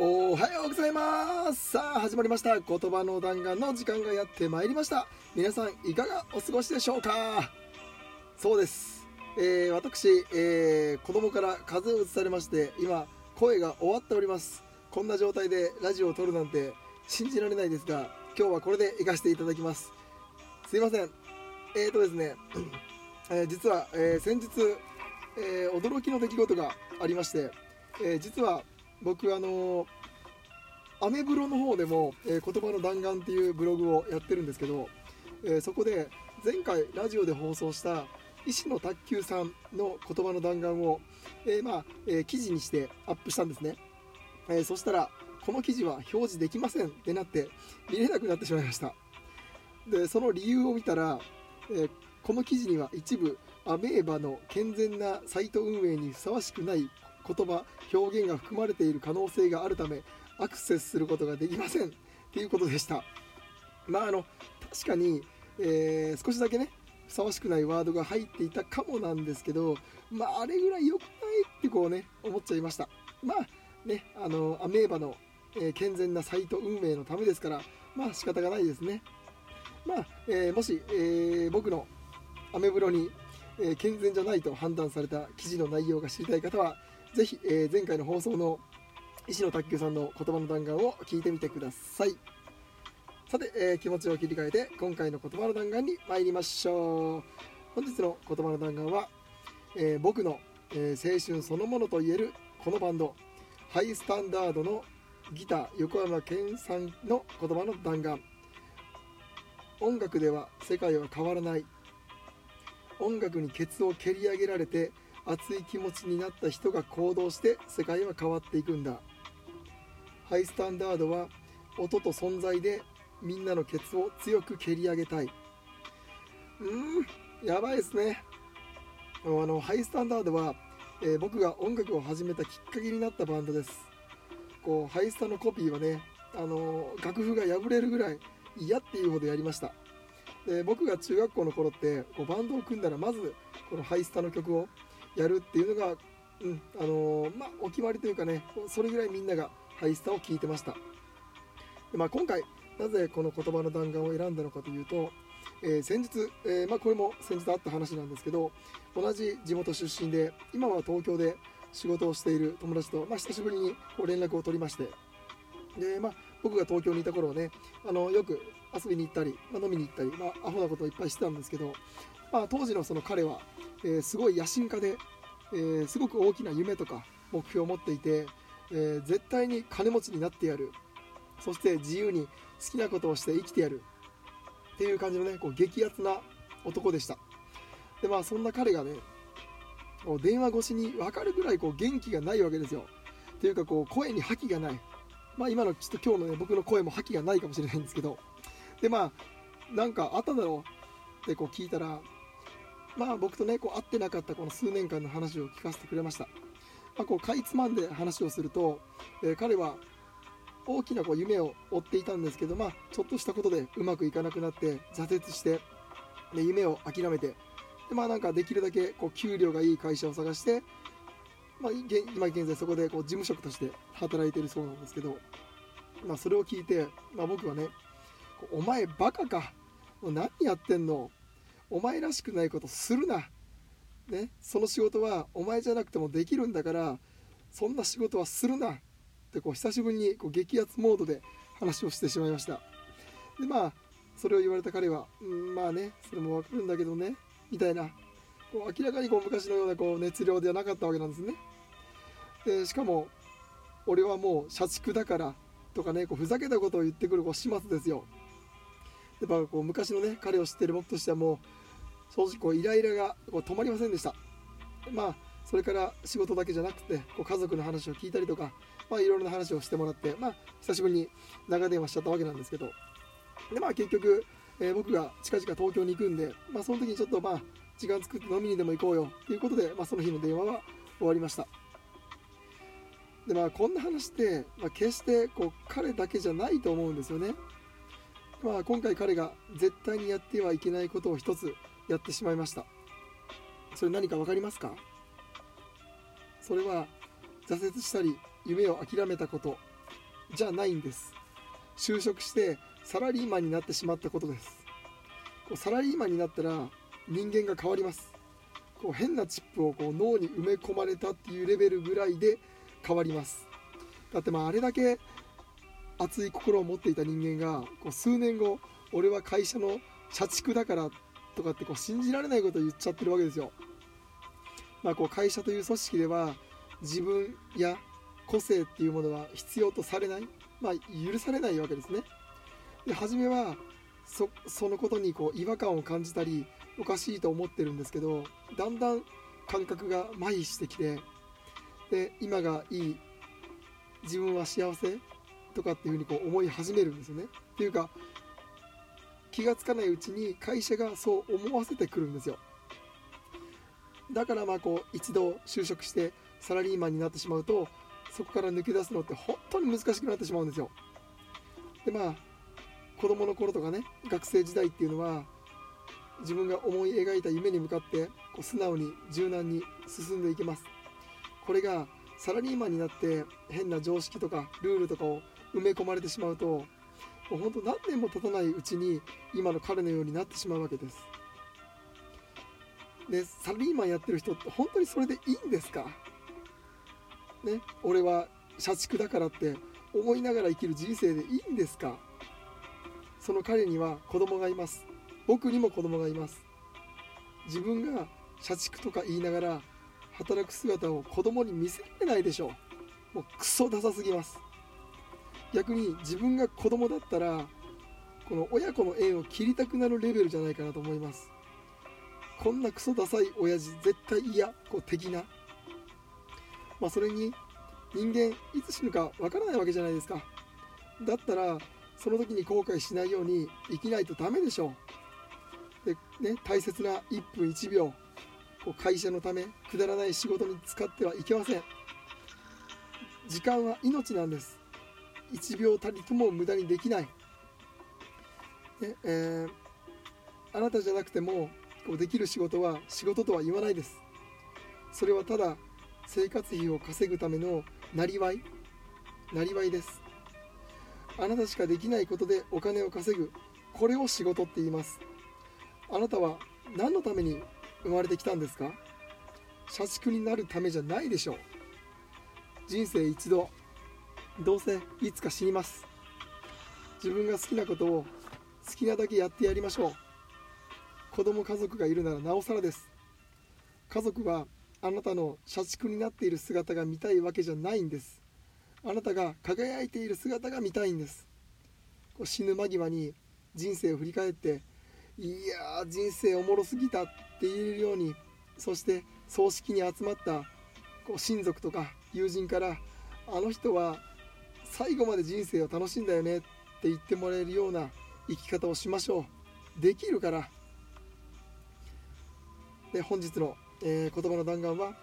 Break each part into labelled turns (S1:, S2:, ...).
S1: おはようございます。さあ始まりました。言葉の弾丸の時間がやってまいりました。皆さんいかがお過ごしでしょうか？そうです、えー、私、えー、子供から風邪を移されまして今声が終わっております。こんな状態でラジオを撮るなんて信じられないですが今日はこれで行かせていただきます。すいません。えーとですね、えー実は、えー先日、えー驚きの出来事がありまして、えー実は僕あのーアメブロの方でも、えー言葉の弾丸っていうブログをやってるんですけど、えーそこで前回ラジオで放送した石野卓球さんの言葉の弾丸を、えーまあえ記事にしてアップしたんですね、えそしたらこの記事は表示できませんってなって見れなくなってしまいました。でその理由を見たら、えこの記事には一部アメーバの健全なサイト運営にふさわしくない言葉表現が含まれている可能性があるためアクセスすることができませんということでした。まああの確かに、えー少しだけねふさわしくないワードが入っていたかもなんですけどまああれぐらい良くないってこうね思っちゃいました。まあねあのアメーバの、えー健全なサイト運営のためですからまあ仕方がないですね。まあ、えーもし、えー僕のアメブロに、え健全じゃないと判断された記事の内容が知りたい方はぜひ、え前回の放送の石野卓球さんの言葉の弾丸を聞いてみてください。さて、えー気持ちを切り替えて今回の言葉の弾丸に参りましょう。本日の言葉の弾丸は、えー僕の、えー青春そのものといえるこのバンドハイスタンダードのギター横山健さんの言葉の弾丸。音楽では世界は変わらない。音楽にケツを蹴り上げられて熱い気持ちになった人が行動して世界は変わっていくんだ。ハイスタンダードは音と存在でみんなのケツを強く蹴り上げたい。うーんやばいですね。あのハイスタンダードは、えー僕が音楽を始めたきっかけになったバンドです。こうハイスタのコピーはねあの楽譜が破れるぐらい嫌っていうほどやりました。で僕が中学校の頃ってこうバンドを組んだらまずこのハイスタの曲をやるっていうのが、うんあのまあ、お決まりというかねそれぐらいみんながハイスタを聴いてました。で、まあ、今回なぜこの言葉の弾丸を選んだのかというと、えー先日、えーまあ、これも先日あった話なんですけど同じ地元出身で今は東京で仕事をしている友達と、まあ、久しぶりにこう連絡を取りましてで、まあ、僕が東京にいた頃はねあのよく遊びに行ったり、まあ、飲みに行ったり、まあ、アホなことをいっぱいしてたんですけど、まあ、当時のその彼は、えーすごい野心家で、えーすごく大きな夢とか目標を持っていて、えー絶対に金持ちになってやる。そして自由に好きなことをして生きてやる。っていう感じのねこう激アツな男でした。でまあそんな彼がね電話越しに分かるぐらいこう元気がないわけですよ。っていうかこう声に覇気がない。まあ今のちょっと今日のね僕の声も覇気がないかもしれないんですけど。でまあなんかあっただろう。ってこう聞いたらまあ僕とねこう会ってなかったこの数年間の話を聞かせてくれました、こうかいつまんで話をすると、えー彼は大きなこう夢を追っていたんですけど、まあ、ちょっとしたことでうまくいかなくなって挫折してで夢を諦めてで、まあ、なんかできるだけこう給料がいい会社を探して、まあ、今現在そこでこう事務職として働いているそうなんですけど、まあ、それを聞いて、まあ、僕はねお前バカか何やってんのお前らしくないことするな、ね、その仕事はお前じゃなくてもできるんだからそんな仕事はするなってこう久しぶりにこう激アツモードで話をしてしまいました。でまあそれを言われた彼は、うん、まあねそれもわかるんだけどねみたいなこう明らかにこう昔のようなこう熱量ではなかったわけなんですね。でしかも俺はもう社畜だからとかねこうふざけたことを言ってくるこう始末ですよ。やっぱこう昔のね彼を知ってる僕としてはもう正直こうイライラがこう止まりませんでした。まあそれから仕事だけじゃなくてこう家族の話を聞いたりとかまあいろいろな話をしてもらってまあ久しぶりに長電話しちゃったわけなんですけど。でまあ結局、えー僕が近々東京に行くんでまあその時にちょっとまあ時間作って飲みにでも行こうよということで、まあ、その日の電話は終わりました。でまあこんな話って、まあ、決してこう彼だけじゃないと思うんですよね。まあ今回彼が絶対にやってはいけないことを一つやってしまいました。それ何か分かりますか？それは挫折したり夢を諦めたこと。じゃないんです。就職してサラリーマンになってしまったことです。こうサラリーマンになったら人間が変わります。こう変なチップをこう脳に埋め込まれたっていうレベルぐらいで変わります。だってまああれだけ熱い心を持っていた人間がこう数年後俺は会社の社畜だからとかってこう信じられないことを言っちゃってるわけですよ。まあ、こう会社という組織では自分や個性っていうものは必要とされない、まあ、許されないわけですね。で初めはそのことにこう違和感を感じたりおかしいと思ってるんですけどだんだん感覚が麻痺してきてで今がいい自分は幸せとかっていうふうにこう思い始めるんですよね。っていうか気が付かないうちに会社がそう思わせてくるんですよ。だからまあこう一度就職してサラリーマンになってしまうとそこから抜け出すのって本当に難しくなってしまうんですよ。でまあ子供の頃とかね学生時代っていうのは自分が思い描いた夢に向かってこう素直に柔軟に進んでいけます。これがサラリーマンになって変な常識とかルールとかを埋め込まれてしまうともう本当何年も経たないうちに今の彼のようになってしまうわけです。でサラリーマンやってる人って本当にそれでいいんですか？ね俺は社畜だからって思いながら生きる人生でいいんですか？その彼には子供がいます。僕にも子供がいます。自分が社畜とか言いながら働く姿を子供に見せられないでしょう。もうクソダサすぎます。逆に自分が子供だったらこの親子の縁を切りたくなるレベルじゃないかなと思います。こんなクソダサい親父絶対嫌。こう的な。まあそれに人間いつ死ぬかわからないわけじゃないですか。だったらその時に後悔しないように生きないとダメでしょう。で、ね、大切な1分1秒。こう会社のためくだらない仕事に使ってはいけません。時間は命なんです。1秒たりとも無駄にできない、ねえー、あなたじゃなくてもこうできる仕事は仕事とは言わないです。それはただ生活費を稼ぐためのなりわい。なりわいです。あなたしかできないことでお金を稼ぐ。これを仕事って言います。あなたは何のために生まれてきたんですか？社畜になるためじゃないでしょう。人生一度どうせいつか死にます。自分が好きなことを好きなだけやってやりましょう。子供家族がいるならなおさらです。家族はあなたの社畜になっている姿が見たいわけじゃないんです。あなたが輝いている姿が見たいんです。こう死ぬ間際に人生を振り返っていやー人生おもろすぎたって言えるようにそして葬式に集まったこう親族とか友人からあの人は最後まで人生を楽しんだよねって言ってもらえるような生き方をしましょう。できるから。で本日の、えー、言葉の弾丸は、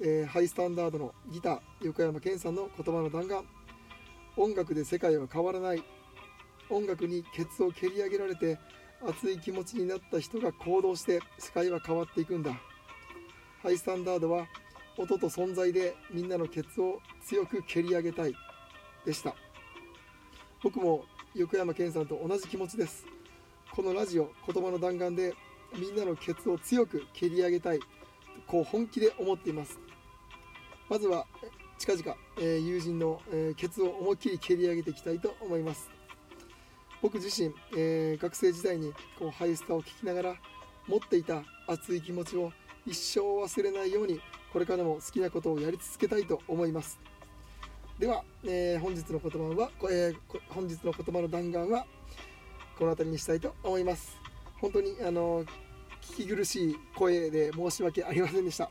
S1: えー、ハイスタンダードのギター横山健さんの言葉の弾丸。音楽で世界は変わらない。音楽にケツを蹴り上げられて熱い気持ちになった人が行動して世界は変わっていくんだ。ハイスタンダードは音と存在でみんなのケツを強く蹴り上げたい。でした。僕も横山健さんと同じ気持ちです。このラジオ言葉の弾丸でみんなのケツを強く蹴り上げたいこう本気で思っています。まずは近々、えー、友人の、えー、ケツを思いっきり蹴り上げていきたいと思います。僕自身、えー、学生時代にこうハイスタを聞きながら持っていた熱い気持ちを一生忘れないようにこれからも好きなことをやり続けたいと思います。では、えー、本日の言葉は、えー、本日の言葉の弾丸はこの辺りにしたいと思います。本当にあの聞き苦しい声で申し訳ありませんでした、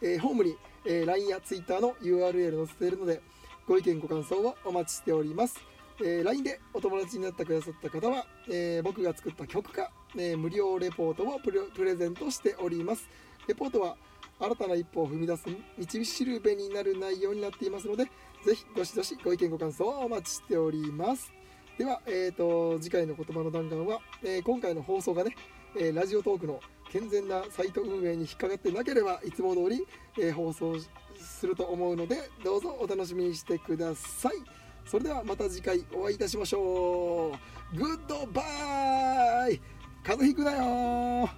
S1: えー、ホームに、えー、LINE や Twitter の URL 載せているのでご意見ご感想をお待ちしております、えー、LINE でお友達になってくださった方は、え僕が作った曲か、え無料レポートをプレゼントしております。レポートは新たな一歩を踏み出す道しるべになる内容になっていますので、ぜひどしどしご意見ご感想をお待ちしております。では、えーと、次回の言葉の弾丸は、えー、今回の放送がね、えー、ラジオトークの健全なサイト運営に引っかかってなければいつも通り、えー、放送すると思うのでどうぞお楽しみにしてください。それではまた次回お会いいたしましょうグッドバイ風邪ひくなよ